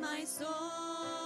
My soul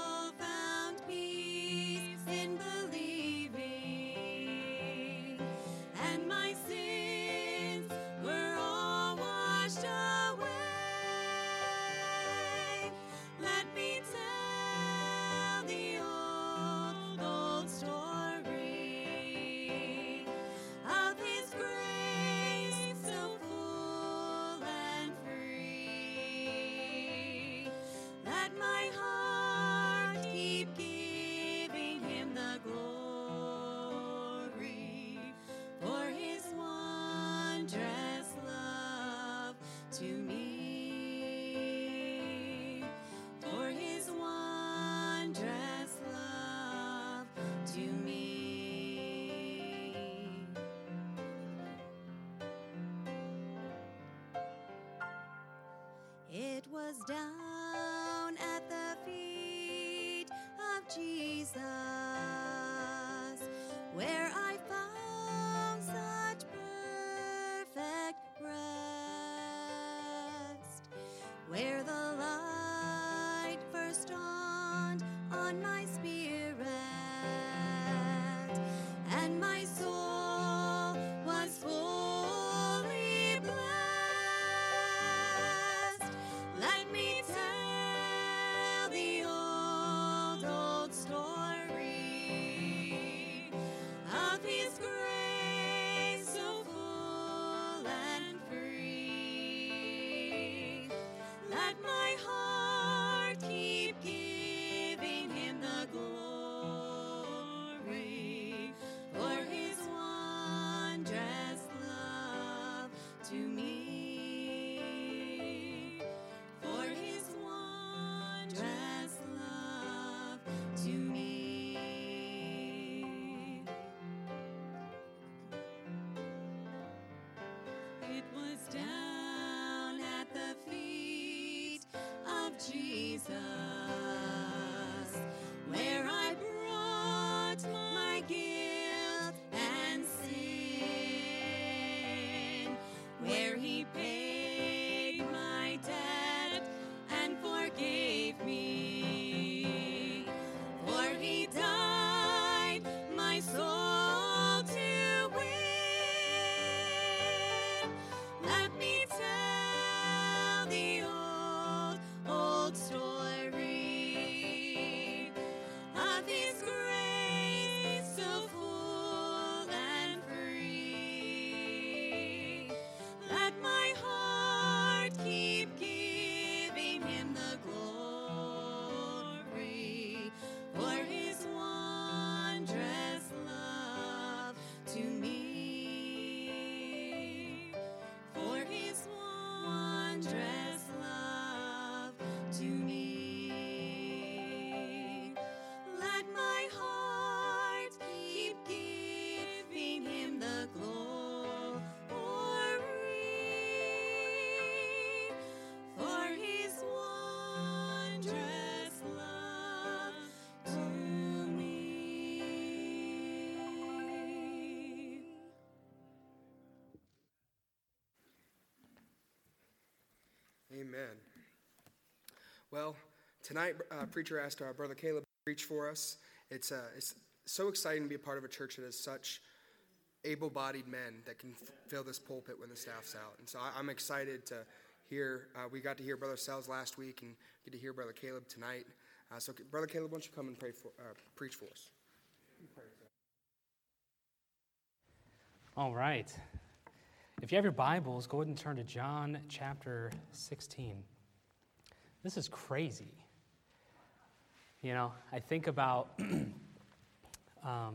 Jesus tonight, uh, preacher asked our brother Caleb to preach for us. It's, uh, it's so exciting to be a part of a church that has such able-bodied men that can f- fill this pulpit when the staff's out. And so I, I'm excited to hear. Uh, we got to hear Brother Sells last week, and get to hear Brother Caleb tonight. Uh, so, Brother Caleb, why don't you come and pray for, uh, preach for us? All right. If you have your Bibles, go ahead and turn to John chapter 16. This is crazy. You know, I think about, um,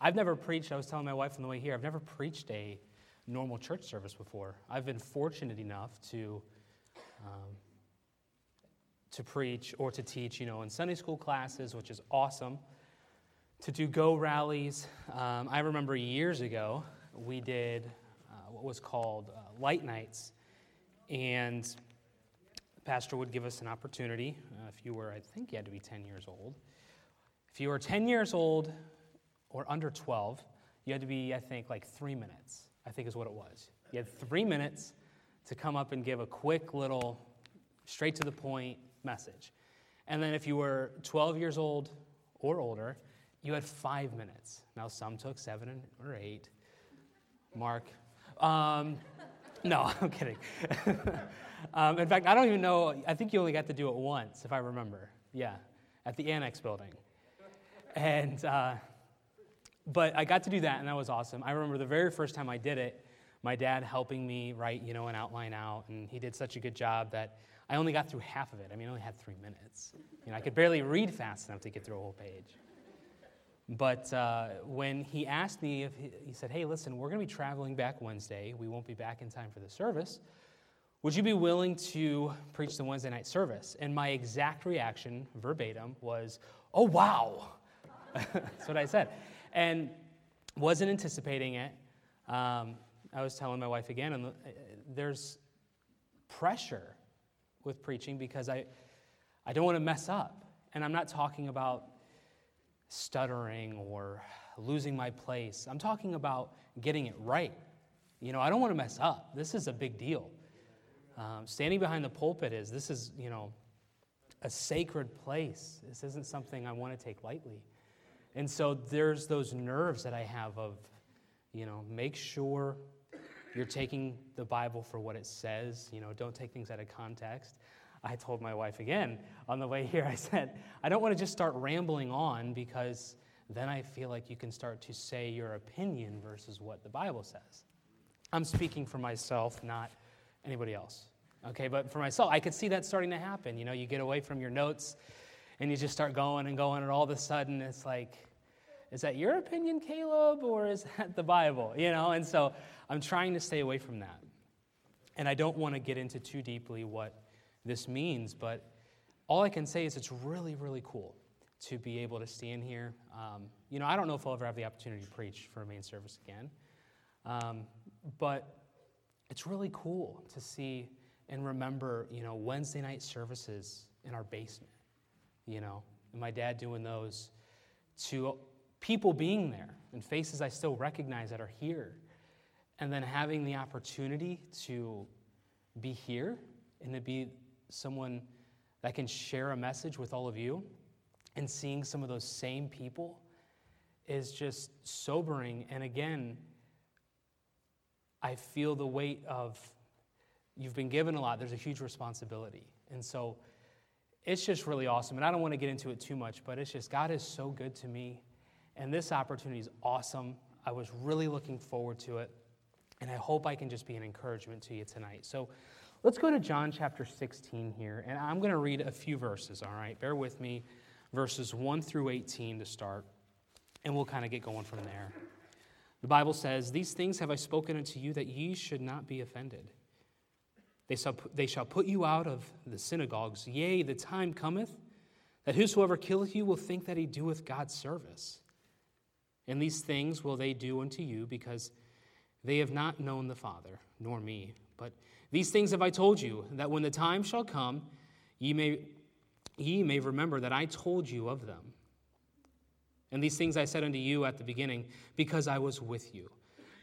I've never preached, I was telling my wife on the way here, I've never preached a normal church service before. I've been fortunate enough to. Um, to preach or to teach, you know, in Sunday school classes, which is awesome to do go rallies. Um, I remember years ago we did uh, what was called uh, light nights, and the pastor would give us an opportunity. If you were, I think you had to be 10 years old. If you were 10 years old or under 12, you had to be, I think, like three minutes, I think is what it was. You had three minutes to come up and give a quick little, straight to the point message. And then if you were 12 years old or older, you had five minutes. Now, some took seven or eight. Mark. Um, no, I'm kidding. um, in fact, I don't even know. I think you only got to do it once, if I remember. Yeah, at the Annex building. And, uh, but I got to do that, and that was awesome. I remember the very first time I did it, my dad helping me write, you know, an outline out, and he did such a good job that I only got through half of it. I mean, I only had three minutes. You know, I could barely read fast enough to get through a whole page. But uh, when he asked me, if he, he said, Hey, listen, we're going to be traveling back Wednesday. We won't be back in time for the service. Would you be willing to preach the Wednesday night service? And my exact reaction, verbatim, was, Oh, wow. That's what I said. And wasn't anticipating it. Um, I was telling my wife again, and uh, there's pressure with preaching because I, I don't want to mess up. And I'm not talking about stuttering or losing my place. I'm talking about getting it right. You know, I don't want to mess up. This is a big deal. Um, standing behind the pulpit is, this is, you know, a sacred place. This isn't something I want to take lightly. And so there's those nerves that I have of, you know, make sure you're taking the Bible for what it says. You know, don't take things out of context. I told my wife again on the way here, I said, I don't want to just start rambling on because then I feel like you can start to say your opinion versus what the Bible says. I'm speaking for myself, not anybody else. Okay, but for myself, I could see that starting to happen. You know, you get away from your notes and you just start going and going, and all of a sudden it's like, is that your opinion, Caleb, or is that the Bible? You know, and so I'm trying to stay away from that. And I don't want to get into too deeply what this means, but all I can say is it's really, really cool to be able to stand here. Um, you know, I don't know if I'll ever have the opportunity to preach for a main service again, um, but it's really cool to see and remember, you know, Wednesday night services in our basement, you know, and my dad doing those to people being there and faces I still recognize that are here, and then having the opportunity to be here and to be someone that can share a message with all of you and seeing some of those same people is just sobering. And again, I feel the weight of you've been given a lot, there's a huge responsibility. And so it's just really awesome. And I don't want to get into it too much, but it's just God is so good to me. And this opportunity is awesome. I was really looking forward to it. And I hope I can just be an encouragement to you tonight. So let's go to John chapter 16 here. And I'm going to read a few verses, all right? Bear with me, verses 1 through 18 to start. And we'll kind of get going from there. The Bible says, These things have I spoken unto you that ye should not be offended. They shall, they shall put you out of the synagogues. Yea, the time cometh that whosoever killeth you will think that he doeth God's service. And these things will they do unto you because they have not known the Father, nor me. But these things have I told you, that when the time shall come, ye may, ye may remember that I told you of them. And these things I said unto you at the beginning, because I was with you.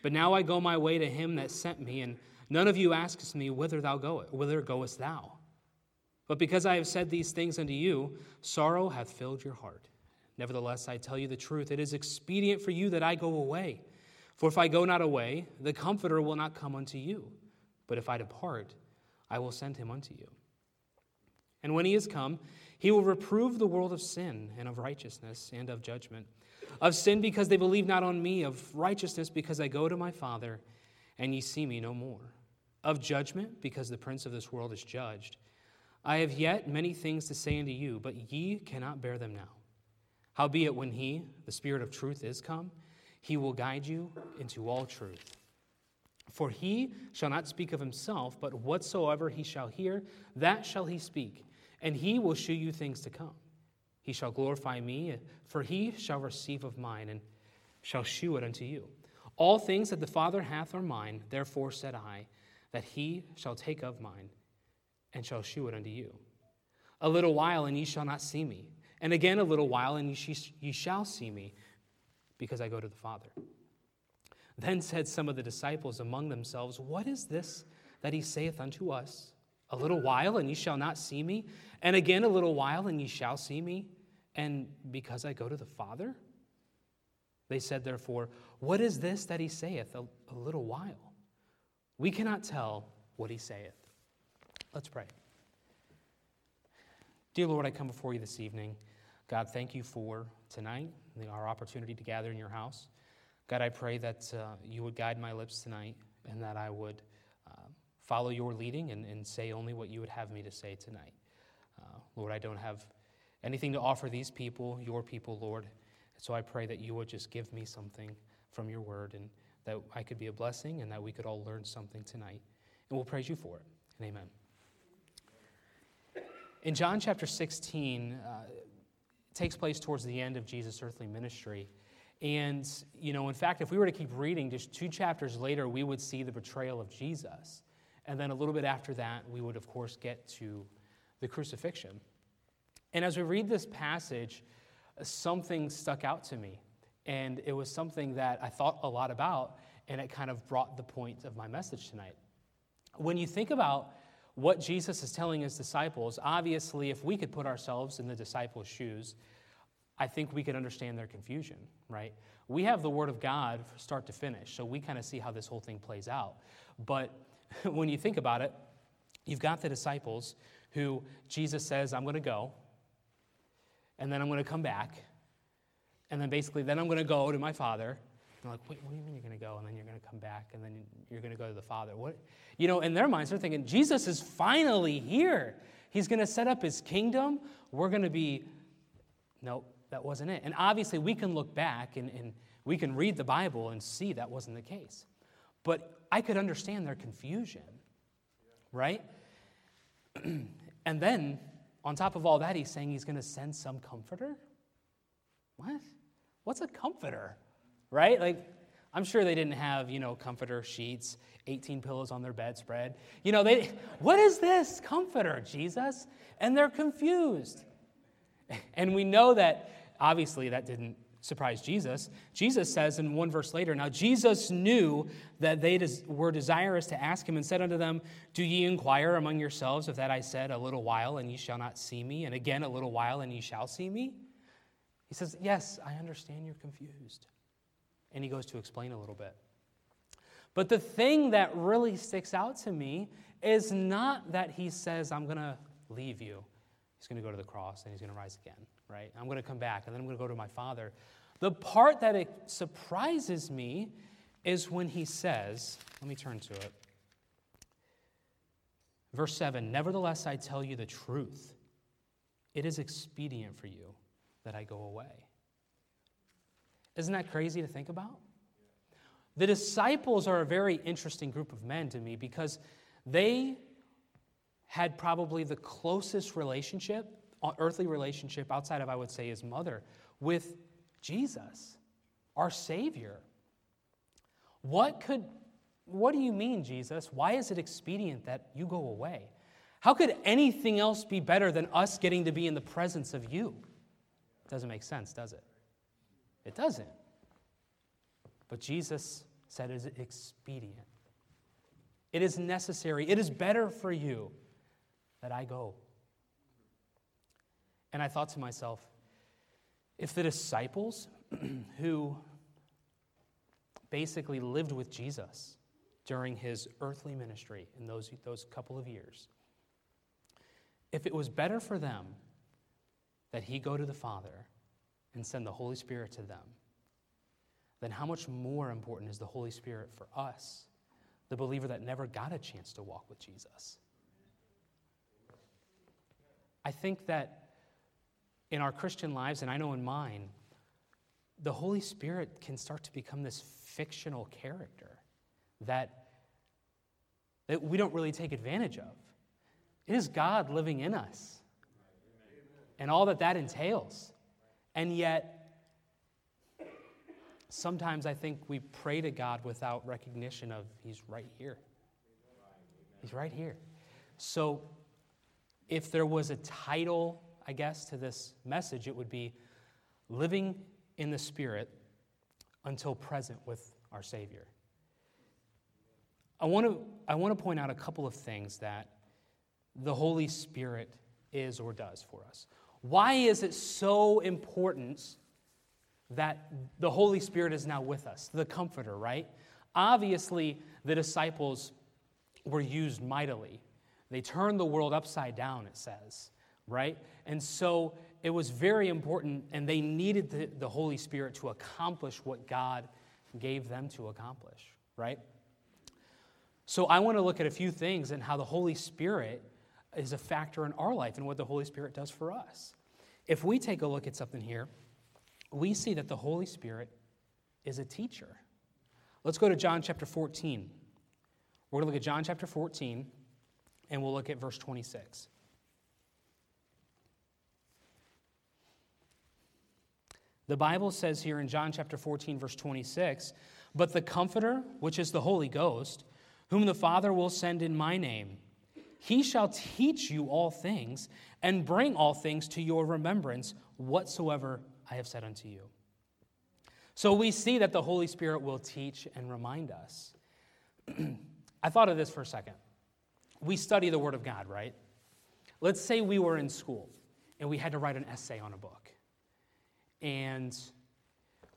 But now I go my way to him that sent me, and none of you asks me, Whither thou goest, whither goest thou? But because I have said these things unto you, sorrow hath filled your heart. Nevertheless, I tell you the truth, it is expedient for you that I go away. For if I go not away, the Comforter will not come unto you. But if I depart, I will send him unto you. And when he is come, he will reprove the world of sin and of righteousness and of judgment. Of sin because they believe not on me, of righteousness because I go to my Father, and ye see me no more. Of judgment because the prince of this world is judged. I have yet many things to say unto you, but ye cannot bear them now. Howbeit, when he, the Spirit of truth, is come, he will guide you into all truth. For he shall not speak of himself, but whatsoever he shall hear, that shall he speak, and he will shew you things to come. He shall glorify me, for he shall receive of mine, and shall shew it unto you. All things that the Father hath are mine, therefore said I, that he shall take of mine, and shall shew it unto you. A little while, and ye shall not see me, and again a little while, and ye shall see me because I go to the Father. Then said some of the disciples among themselves, What is this that he saith unto us? A little while, and ye shall not see me. And again, a little while, and ye shall see me. And because I go to the Father? They said, therefore, What is this that he saith, a, a little while? We cannot tell what he saith. Let's pray. Dear Lord, I come before you this evening. God, thank you for tonight, our opportunity to gather in your house. God, I pray that uh, you would guide my lips tonight and that I would uh, follow your leading and, and, say only what you would have me to say tonight. Uh, Lord, I don't have anything to offer these people, your people, Lord. So I pray that you would just give me something from your word and that I could be a blessing and that we could all learn something tonight. And we'll praise you for it. And amen. In John chapter 16, uh, takes place towards the end of Jesus' earthly ministry. And, you know, in fact, if we were to keep reading, just two chapters later, we would see the betrayal of Jesus. And then a little bit after that, we would, of course, get to the crucifixion. And as we read this passage, something stuck out to me. And it was something that I thought a lot about, and it kind of brought the point of my message tonight. When you think about what Jesus is telling his disciples, obviously, if we could put ourselves in the disciples' shoes, I think we could understand their confusion, right? We have the Word of God start to finish, so we kind of see how this whole thing plays out. But when you think about it, you've got the disciples who Jesus says, I'm going to go, and then I'm going to come back, and then basically, then I'm going to go to my Father. And like, wait, what do you mean you're going to go? And then you're going to come back, and then you're going to go to the Father. What? You know, in their minds, they're thinking, Jesus is finally here. He's going to set up his kingdom. We're going to be, nope, that wasn't it. And obviously, we can look back and, and we can read the Bible and see that wasn't the case. But I could understand their confusion, right? and then, on top of all that, he's saying he's going to send some comforter. What? What's a comforter? Right? Like, I'm sure they didn't have, you know, comforter sheets, 18 pillows on their bedspread. You know, they, what is this comforter, Jesus? And they're confused. And we know that Obviously, that didn't surprise Jesus. Jesus says in one verse later, Now Jesus knew that they des- were desirous to ask him and said unto them, Do ye inquire among yourselves if that I said, A little while and ye shall not see me, and again a little while and ye shall see me? He says, Yes, I understand you're confused. And he goes to explain a little bit. But the thing that really sticks out to me is not that he says, I'm going to leave you. He's going to go to the cross and he's going to rise again right? I'm going to come back and then I'm going to go to my father. The part that it surprises me is when he says, let me turn to it. Verse 7 Nevertheless, I tell you the truth. It is expedient for you that I go away. Isn't that crazy to think about? The disciples are a very interesting group of men to me because they had probably the closest relationship earthly relationship outside of, I would say, his mother with Jesus, our Savior. What could, what do you mean, Jesus? Why is it expedient that you go away? How could anything else be better than us getting to be in the presence of you? Doesn't make sense, does it? It doesn't. But Jesus said it is expedient. It is necessary. It is better for you that I go. And I thought to myself, if the disciples who basically lived with Jesus during his earthly ministry in those, those couple of years, if it was better for them that he go to the Father and send the Holy Spirit to them, then how much more important is the Holy Spirit for us, the believer that never got a chance to walk with Jesus? I think that in our Christian lives, and I know in mine, the Holy Spirit can start to become this fictional character that, that we don't really take advantage of. It is God living in us and all that that entails. And yet, sometimes I think we pray to God without recognition of He's right here. He's right here. So, if there was a title I guess, to this message, it would be living in the Spirit until present with our Savior. I want to, I want to point out a couple of things that the Holy Spirit is or does for us. Why is it so important that the Holy Spirit is now with us, the Comforter, right? Obviously, the disciples were used mightily. They turned the world upside down, it says, right? And so it was very important, and they needed the, the Holy Spirit to accomplish what God gave them to accomplish, right? So I want to look at a few things and how the Holy Spirit is a factor in our life and what the Holy Spirit does for us. If we take a look at something here, we see that the Holy Spirit is a teacher. Let's go to John chapter 14. We're going to look at John chapter 14, and we'll look at verse 26. The Bible says here in John chapter 14, verse 26, But the Comforter, which is the Holy Ghost, whom the Father will send in my name, he shall teach you all things and bring all things to your remembrance whatsoever I have said unto you. So we see that the Holy Spirit will teach and remind us. I thought of this for a second. We study the Word of God, right? Let's say we were in school and we had to write an essay on a book. And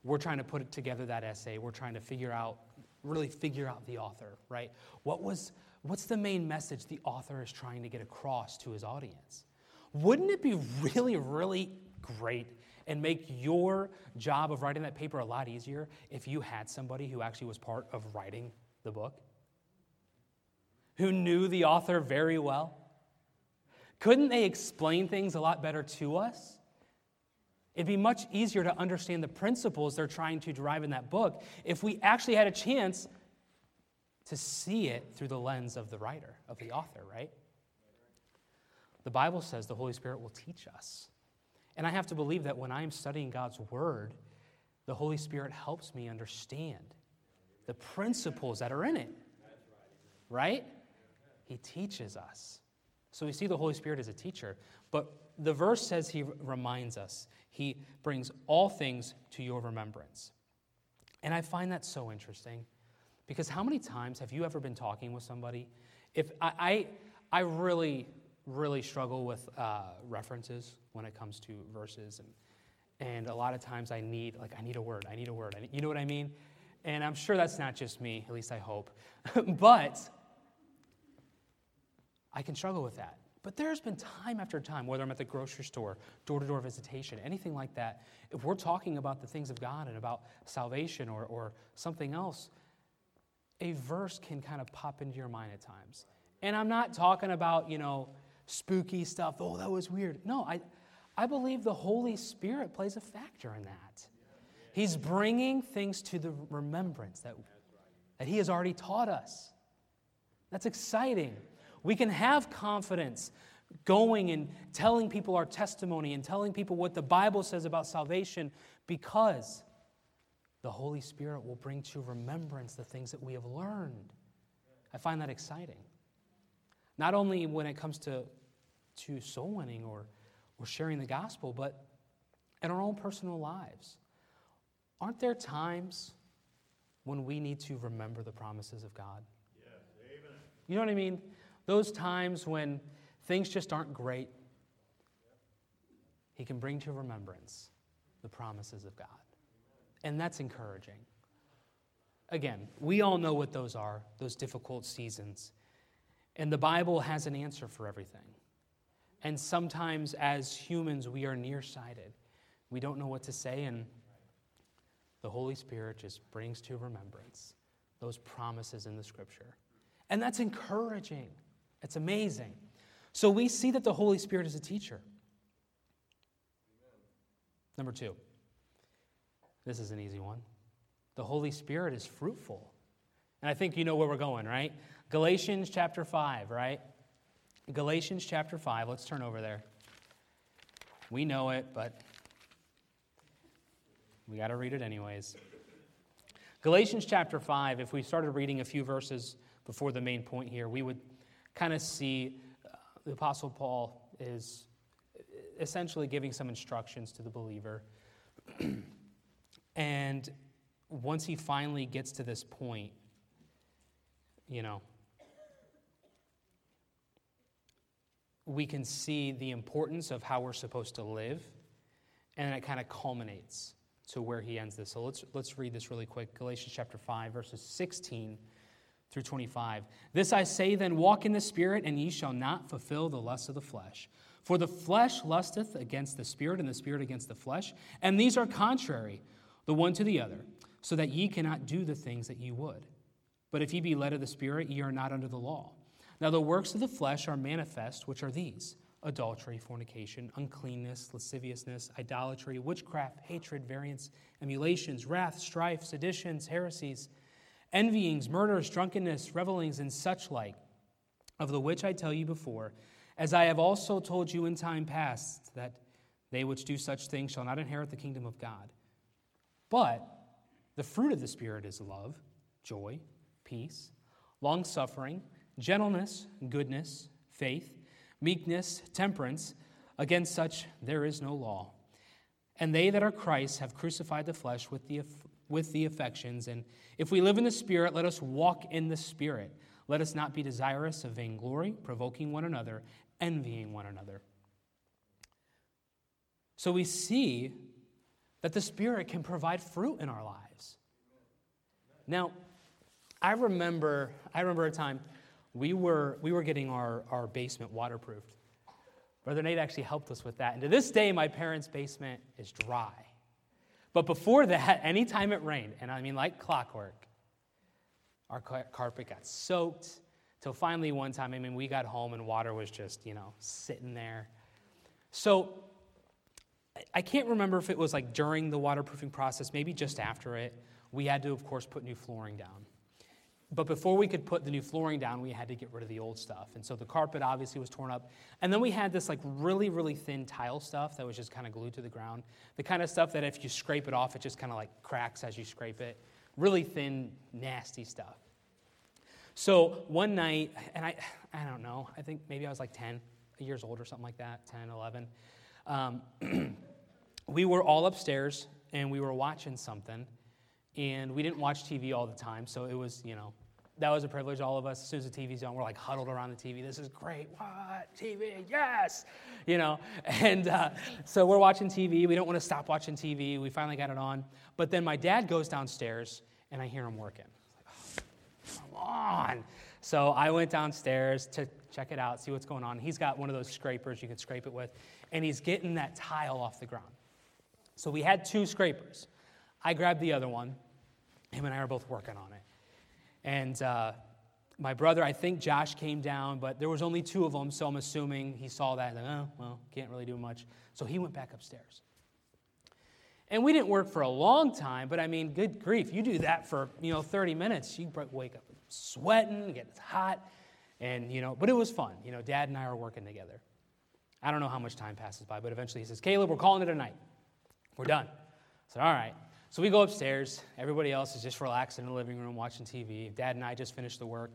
we're trying to put together that essay. We're trying to figure out, really figure out the author, right? What was, what's the main message the author is trying to get across to his audience? Wouldn't it be really, really great and make your job of writing that paper a lot easier if you had somebody who actually was part of writing the book? Who knew the author very well? Couldn't they explain things a lot better to us? It'd be much easier to understand the principles they're trying to derive in that book if we actually had a chance to see it through the lens of the writer, of the author, right? The Bible says the Holy Spirit will teach us. And I have to believe that when I'm studying God's Word, the Holy Spirit helps me understand the principles that are in it. Right? He teaches us. So we see the Holy Spirit as a teacher. But the verse says he reminds us, he brings all things to your remembrance. And I find that so interesting because how many times have you ever been talking with somebody? If I, I, I really, really struggle with uh, references when it comes to verses, and, and a lot of times I need, like, I need a word, I need a word. Need, you know what I mean? And I'm sure that's not just me, at least I hope. but I can struggle with that. But there's been time after time, whether I'm at the grocery store, door to door visitation, anything like that, if we're talking about the things of God and about salvation or, or something else, a verse can kind of pop into your mind at times. And I'm not talking about, you know, spooky stuff. Oh, that was weird. No, I, I believe the Holy Spirit plays a factor in that. He's bringing things to the remembrance that, that He has already taught us. That's exciting. We can have confidence going and telling people our testimony and telling people what the Bible says about salvation because the Holy Spirit will bring to remembrance the things that we have learned. I find that exciting. Not only when it comes to, to soul winning or, or sharing the gospel, but in our own personal lives. Aren't there times when we need to remember the promises of God? Yes, amen. You know what I mean? Those times when things just aren't great, He can bring to remembrance the promises of God. And that's encouraging. Again, we all know what those are, those difficult seasons. And the Bible has an answer for everything. And sometimes, as humans, we are nearsighted. We don't know what to say, and the Holy Spirit just brings to remembrance those promises in the Scripture. And that's encouraging. It's amazing. So we see that the Holy Spirit is a teacher. Number two, this is an easy one. The Holy Spirit is fruitful. And I think you know where we're going, right? Galatians chapter 5, right? Galatians chapter 5. Let's turn over there. We know it, but we got to read it anyways. Galatians chapter 5, if we started reading a few verses before the main point here, we would kind of see uh, the Apostle Paul is essentially giving some instructions to the believer. and once he finally gets to this point, you know, we can see the importance of how we're supposed to live, and it kind of culminates to where he ends this. So let's, let's read this really quick Galatians chapter 5, verses 16 through 25. This I say then, walk in the Spirit, and ye shall not fulfill the lust of the flesh. For the flesh lusteth against the Spirit, and the Spirit against the flesh, and these are contrary, the one to the other, so that ye cannot do the things that ye would. But if ye be led of the Spirit, ye are not under the law. Now the works of the flesh are manifest, which are these adultery, fornication, uncleanness, lasciviousness, idolatry, witchcraft, hatred, variance, emulations, wrath, strife, seditions, heresies, envyings, murders, drunkenness, revelings, and such like, of the which I tell you before, as I have also told you in time past, that they which do such things shall not inherit the kingdom of God. But the fruit of the Spirit is love, joy, peace, long suffering gentleness, goodness, faith, meekness, temperance. Against such there is no law. And they that are Christ have crucified the flesh with the, with the affections. And if we live in the Spirit, let us walk in the Spirit. Let us not be desirous of vainglory, provoking one another, envying one another. So we see that the Spirit can provide fruit in our lives. Now, I remember, I remember a time we were, we were getting our, our basement waterproofed. Brother Nate actually helped us with that. And to this day, my parents' basement is dry. But before that, anytime it rained, and I mean like clockwork, our carpet got soaked. Till finally, one time, I mean, we got home and water was just, you know, sitting there. So I can't remember if it was like during the waterproofing process, maybe just after it. We had to, of course, put new flooring down. But before we could put the new flooring down, we had to get rid of the old stuff. And so the carpet obviously was torn up. And then we had this like really, really thin tile stuff that was just kind of glued to the ground. The kind of stuff that if you scrape it off, it just kind of like cracks as you scrape it. Really thin, nasty stuff. So one night, and I, I don't know, I think maybe I was like 10 years old or something like that, 10, 11. Um, we were all upstairs and we were watching something and we didn't watch TV all the time, so it was, you know, that was a privilege. All of us, as soon as the TV's on, we're like huddled around the TV. This is great. What? TV? Yes. You know, and uh, so we're watching TV. We don't want to stop watching TV. We finally got it on. But then my dad goes downstairs, and I hear him working. Like, oh, come on. So I went downstairs to check it out, see what's going on. He's got one of those scrapers you can scrape it with, and he's getting that tile off the ground. So we had two scrapers. I grabbed the other one, him and I are both working on it. And uh, my brother, I think Josh came down, but there was only two of them, so I'm assuming he saw that. Like, oh, well, can't really do much. So he went back upstairs. And we didn't work for a long time, but I mean, good grief, you do that for, you know, 30 minutes, you wake up sweating, get hot, and, you know, but it was fun. You know, dad and I are working together. I don't know how much time passes by, but eventually he says, Caleb, we're calling it a night. We're done. I said, all right. So we go upstairs. Everybody else is just relaxing in the living room watching TV. Dad and I just finished the work.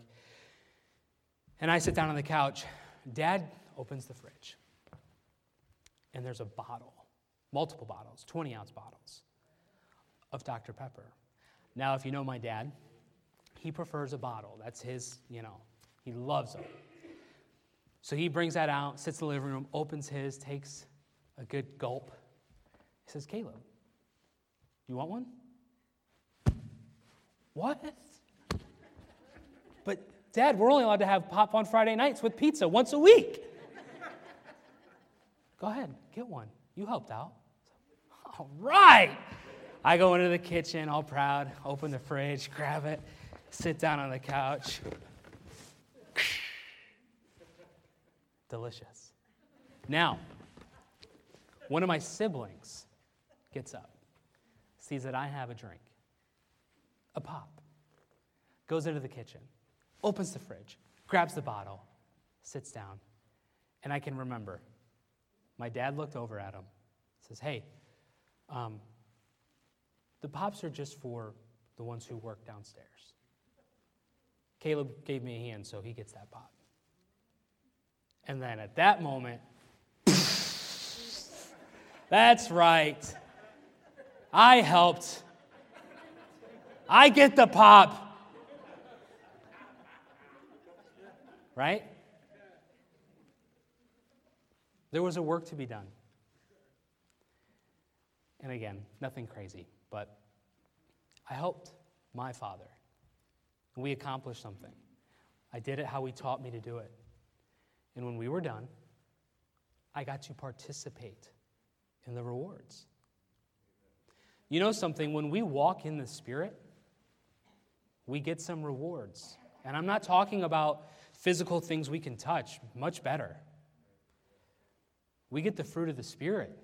And I sit down on the couch. Dad opens the fridge. And there's a bottle, multiple bottles, 20 ounce bottles of Dr. Pepper. Now, if you know my dad, he prefers a bottle. That's his, you know, he loves them. So he brings that out, sits in the living room, opens his, takes a good gulp. He says, Caleb, you want one? What? But, Dad, we're only allowed to have pop on Friday nights with pizza once a week. Go ahead, get one. You helped out. All right. I go into the kitchen, all proud, open the fridge, grab it, sit down on the couch. Delicious. Now, one of my siblings gets up sees that I have a drink, a pop, goes into the kitchen, opens the fridge, grabs the bottle, sits down, and I can remember my dad looked over at him, says, Hey, um, the pops are just for the ones who work downstairs. Caleb gave me a hand, so he gets that pop. And then at that moment, that's right. I helped. I get the pop. Right? There was a work to be done. And again, nothing crazy, but I helped my father. We accomplished something. I did it how he taught me to do it. And when we were done, I got to participate in the rewards. You know something? When we walk in the Spirit, we get some rewards. And I'm not talking about physical things we can touch, much better. We get the fruit of the Spirit,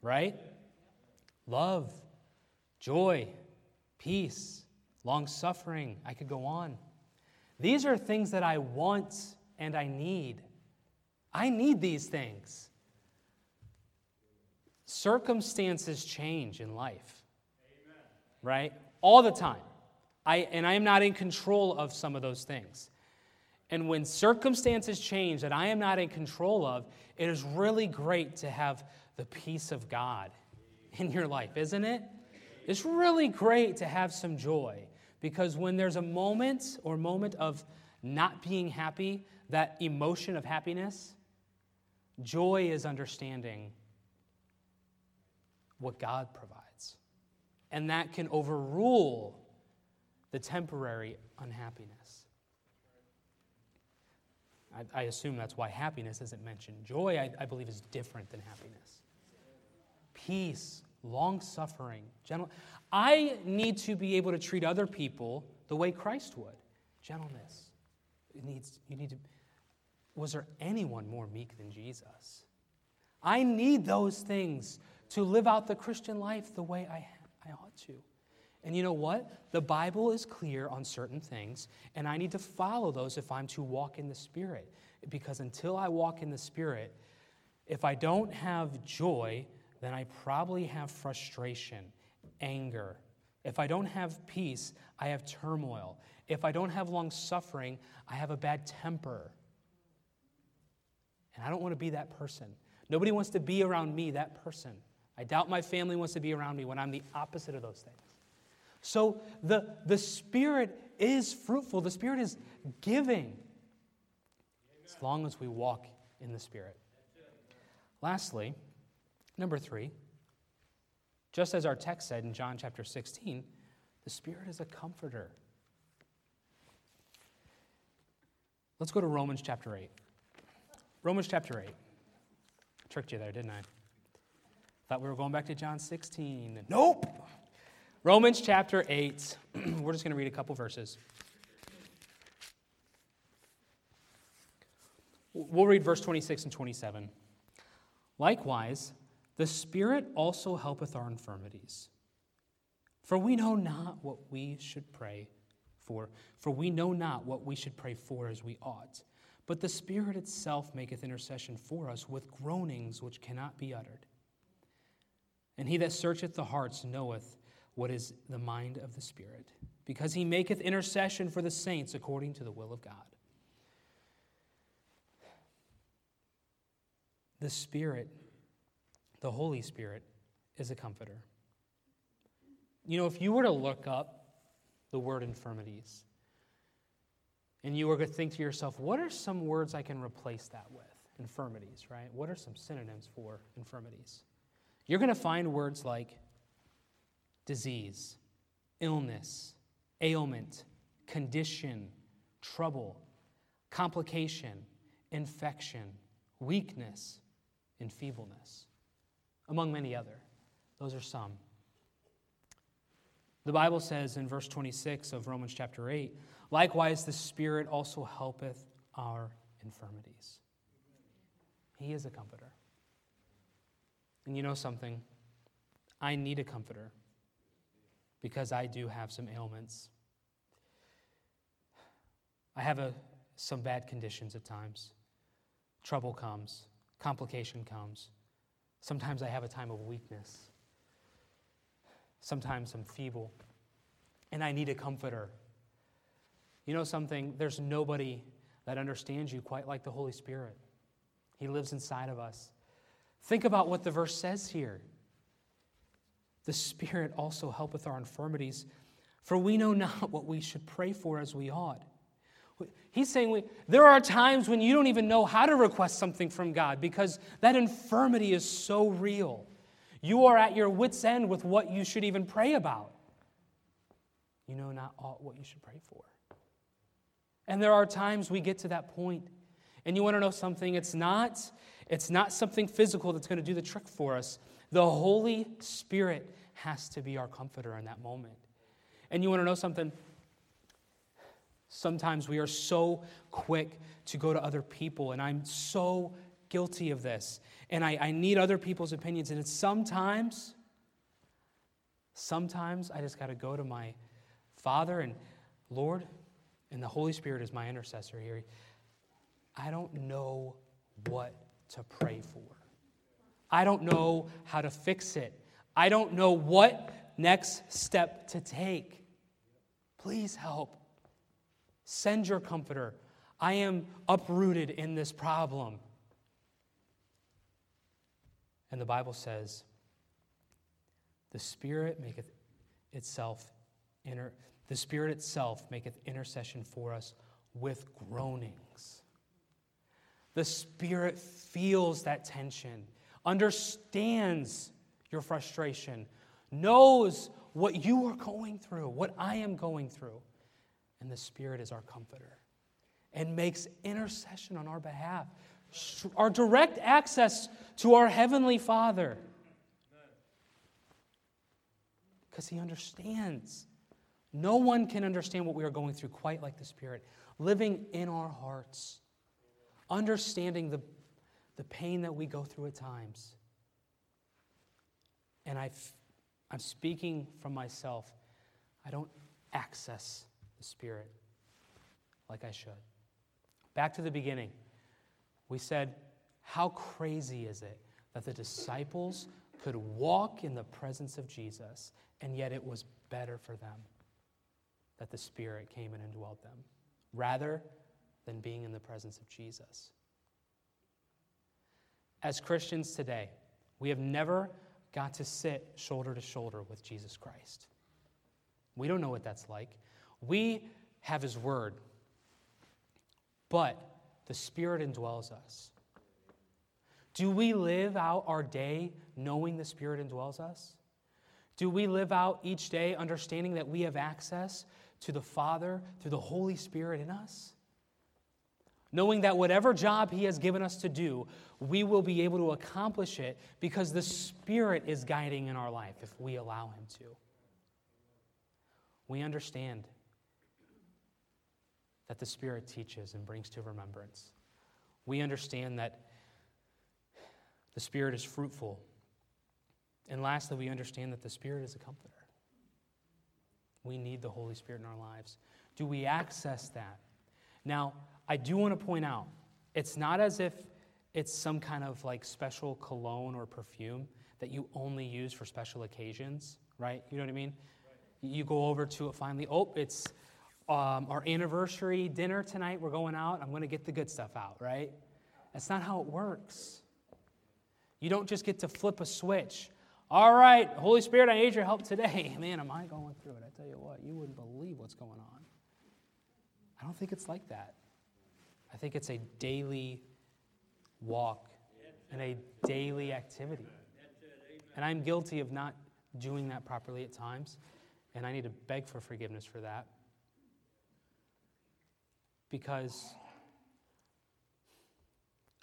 right? Love, joy, peace, long suffering. I could go on. These are things that I want and I need. I need these things. Circumstances change in life, Amen. right? All the time. I, and I am not in control of some of those things. And when circumstances change that I am not in control of, it is really great to have the peace of God in your life, isn't it? It's really great to have some joy because when there's a moment or moment of not being happy, that emotion of happiness, joy is understanding what God provides. And that can overrule the temporary unhappiness. I, I, assume that's why happiness isn't mentioned. Joy, I, I believe, is different than happiness. Peace, long suffering, gentle. I need to be able to treat other people the way Christ would. Gentleness. It needs, you need to. Was there anyone more meek than Jesus? I need those things to live out the Christian life the way I, I ought to. And you know what? The Bible is clear on certain things, and I need to follow those if I'm to walk in the Spirit. Because until I walk in the Spirit, if I don't have joy, then I probably have frustration, anger. If I don't have peace, I have turmoil. If I don't have long suffering, I have a bad temper. And I don't want to be that person. Nobody wants to be around me, that person. I doubt my family wants to be around me when I'm the opposite of those things. So the, the Spirit is fruitful, the Spirit is giving as long as we walk in the Spirit. Lastly, number three, just as our text said in John chapter 16, the Spirit is a comforter. Let's go to Romans chapter 8. Romans chapter 8. Tricked you there, didn't I? Thought we were going back to John 16. Nope. Romans chapter 8. we're just going to read a couple verses. We'll read verse 26 and 27. Likewise, the Spirit also helpeth our infirmities. For we know not what we should pray for, for we know not what we should pray for as we ought. But the Spirit itself maketh intercession for us with groanings which cannot be uttered. And he that searcheth the hearts knoweth what is the mind of the Spirit, because he maketh intercession for the saints according to the will of God. The Spirit, the Holy Spirit, is a comforter. You know, if you were to look up the word infirmities, and you were to think to yourself, what are some words I can replace that with? Infirmities, right? What are some synonyms for infirmities? You're going to find words like disease, illness, ailment, condition, trouble, complication, infection, weakness, and feebleness, among many other. Those are some. The Bible says in verse 26 of Romans chapter 8, likewise the Spirit also helpeth our infirmities. He is a comforter. And you know something? I need a comforter because I do have some ailments. I have a, some bad conditions at times. Trouble comes, complication comes. Sometimes I have a time of weakness. Sometimes I'm feeble. And I need a comforter. You know something? There's nobody that understands you quite like the Holy Spirit. He lives inside of us. Think about what the verse says here. The Spirit also helpeth our infirmities, for we know not what we should pray for as we ought. He's saying we, there are times when you don't even know how to request something from God because that infirmity is so real. You are at your wits' end with what you should even pray about. You know not what you should pray for. And there are times we get to that point, and you want to know something? It's not, it's not something physical that's going to do the trick for us. The Holy Spirit has to be our comforter in that moment. And you want to know something? Sometimes we are so quick to go to other people, and I'm so guilty of this. And I, I need other people's opinions. And it's sometimes, sometimes I just got to go to my Father and Lord, and the Holy Spirit is my intercessor here. I don't know what to pray for. I don't know how to fix it. I don't know what next step to take. Please help. Send your comforter. I am uprooted in this problem. And the Bible says, the Spirit maketh itself inter- the Spirit itself maketh intercession for us with groanings. The Spirit feels that tension, understands your frustration, knows what you are going through, what I am going through. And the Spirit is our comforter and makes intercession on our behalf, our direct access to our Heavenly Father. Because He understands. No one can understand what we are going through quite like the Spirit, living in our hearts, understanding the, the pain that we go through at times. And i I'm speaking from myself. I don't access the Spirit like I should. Back to the beginning, we said, How crazy is it that the disciples could walk in the presence of Jesus, and yet it was better for them that the Spirit came and indwelt them, rather than being in the presence of Jesus? As Christians today, we have never got to sit shoulder to shoulder with Jesus Christ. We don't know what that's like. We have His Word, but the Spirit indwells us. Do we live out our day knowing the Spirit indwells us? Do we live out each day understanding that we have access to the Father through the Holy Spirit in us? Knowing that whatever job He has given us to do, we will be able to accomplish it because the Spirit is guiding in our life if we allow Him to. We understand that the Spirit teaches and brings to remembrance. We understand that the Spirit is fruitful. And lastly, we understand that the Spirit is a comforter. We need the Holy Spirit in our lives. Do we access that? Now, I do want to point out it's not as if it's some kind of like special cologne or perfume that you only use for special occasions, right? You know what I mean? Right. You go over to it finally, oh, it's um, our anniversary dinner tonight. We're going out. I'm going to get the good stuff out, right? That's not how it works. You don't just get to flip a switch. All right, Holy Spirit, I need your help today. Man, am I going through it? I tell you what, you wouldn't believe what's going on. I don't think it's like that. I think it's a daily walk and a daily activity. And I'm guilty of not doing that properly at times, and I need to beg for forgiveness for that because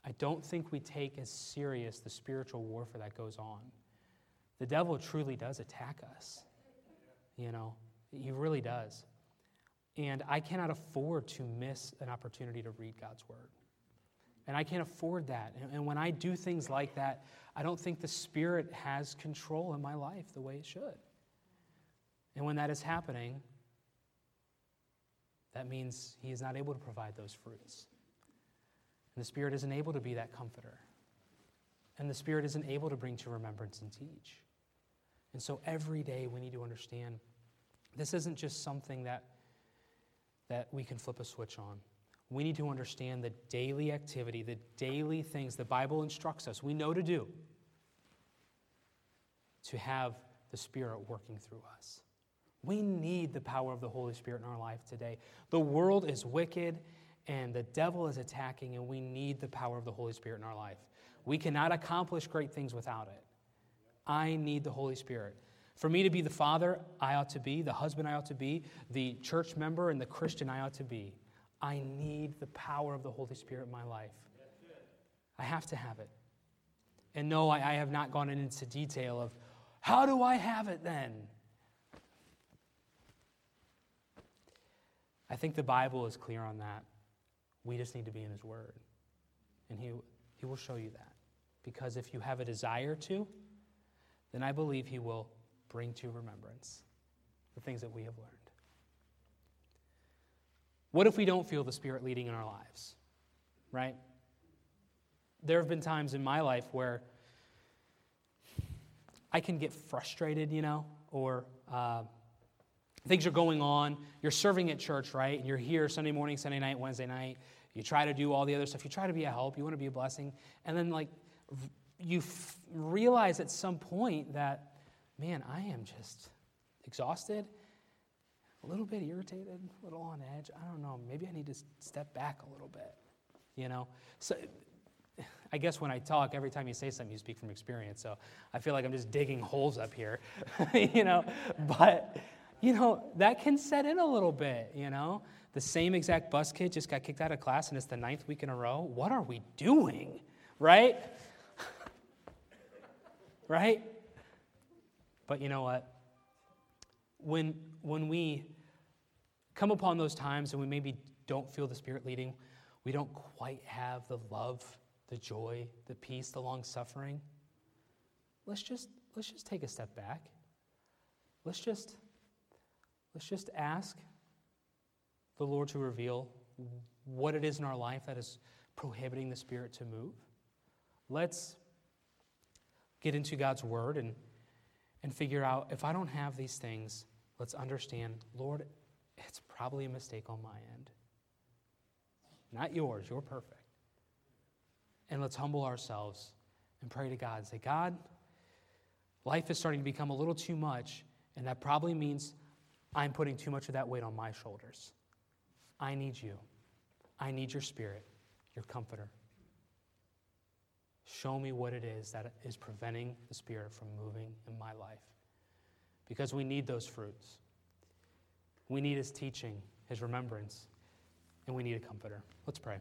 I don't think we take as serious the spiritual warfare that goes on. The devil truly does attack us. You know, he really does. And I cannot afford to miss an opportunity to read God's word. And I can't afford that. And, when I do things like that, I don't think the Spirit has control in my life the way it should. And when that is happening, that means he is not able to provide those fruits. And the Spirit isn't able to be that comforter. And the Spirit isn't able to bring to remembrance and teach. And so every day we need to understand this isn't just something that, that we can flip a switch on. We need to understand the daily activity, the daily things the Bible instructs us, we know to do, to have the Spirit working through us We need the power of the Holy Spirit in our life today. The world is wicked and the devil is attacking, and we need the power of the Holy Spirit in our life. We cannot accomplish great things without it. I need the Holy Spirit. For me to be the father I ought to be, the husband I ought to be, the church member and the Christian I ought to be, I need the power of the Holy Spirit in my life. I have to have it. And no, I, I have not gone into detail of how do I have it then? I think the Bible is clear on that. We just need to be in His Word. And He, he will show you that. Because if you have a desire to, then I believe He will bring to remembrance the things that we have learned. What if we don't feel the Spirit leading in our lives? Right? There have been times in my life where I can get frustrated, you know, or uh, things are going on. You're serving at church, right? And you're here Sunday morning, Sunday night, Wednesday night. You try to do all the other stuff. You try to be a help. You want to be a blessing. And then, like, you f- realize at some point that, man, I am just exhausted, a little bit irritated, a little on edge. I don't know. Maybe I need to step back a little bit, you know? So I guess when I talk, every time you say something, you speak from experience. So I feel like I'm just digging holes up here, you know? But, you know, that can set in a little bit, you know? The same exact bus kid just got kicked out of class and it's the ninth week in a row. What are we doing? Right? right? But you know what? When, when we come upon those times and we maybe don't feel the Spirit leading, we don't quite have the love the joy, the peace, the long suffering, let's just let's just take a step back. Let's just let's just ask the Lord to reveal what it is in our life that is prohibiting the Spirit to move. Let's get into God's Word and, and figure out if I don't have these things, let's understand, Lord, it's probably a mistake on my end. Not yours, you're perfect. And let's humble ourselves and pray to God and say, God, life is starting to become a little too much, and that probably means I'm putting too much of that weight on my shoulders. I need you. I need your spirit, your comforter. Show me what it is that is preventing the Spirit from moving in my life. Because we need those fruits. We need His teaching, His remembrance, and we need a comforter. Let's pray.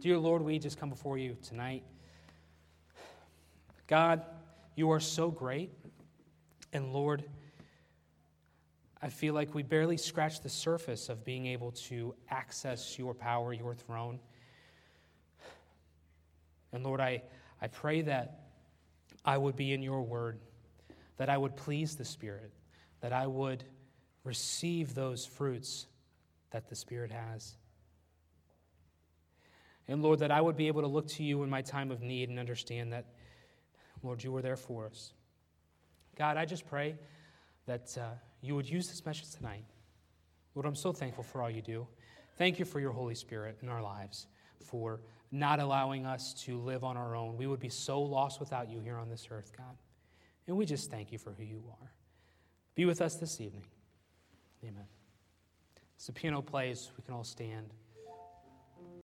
Dear Lord, we just come before you tonight. God, you are so great. And Lord, I feel like we barely scratched the surface of being able to access your power, your throne. And Lord, I, I pray that I would be in your word, that I would please the Spirit, that I would receive those fruits that the Spirit has. And Lord, that I would be able to look to you in my time of need and understand that, Lord, you were there for us. God, I just pray that uh, you would use this message tonight. Lord, I'm so thankful for all you do. Thank you for your Holy Spirit in our lives, for not allowing us to live on our own. We would be so lost without you here on this earth, God. And we just thank you for who you are. Be with us this evening. Amen. As the piano plays, we can all stand.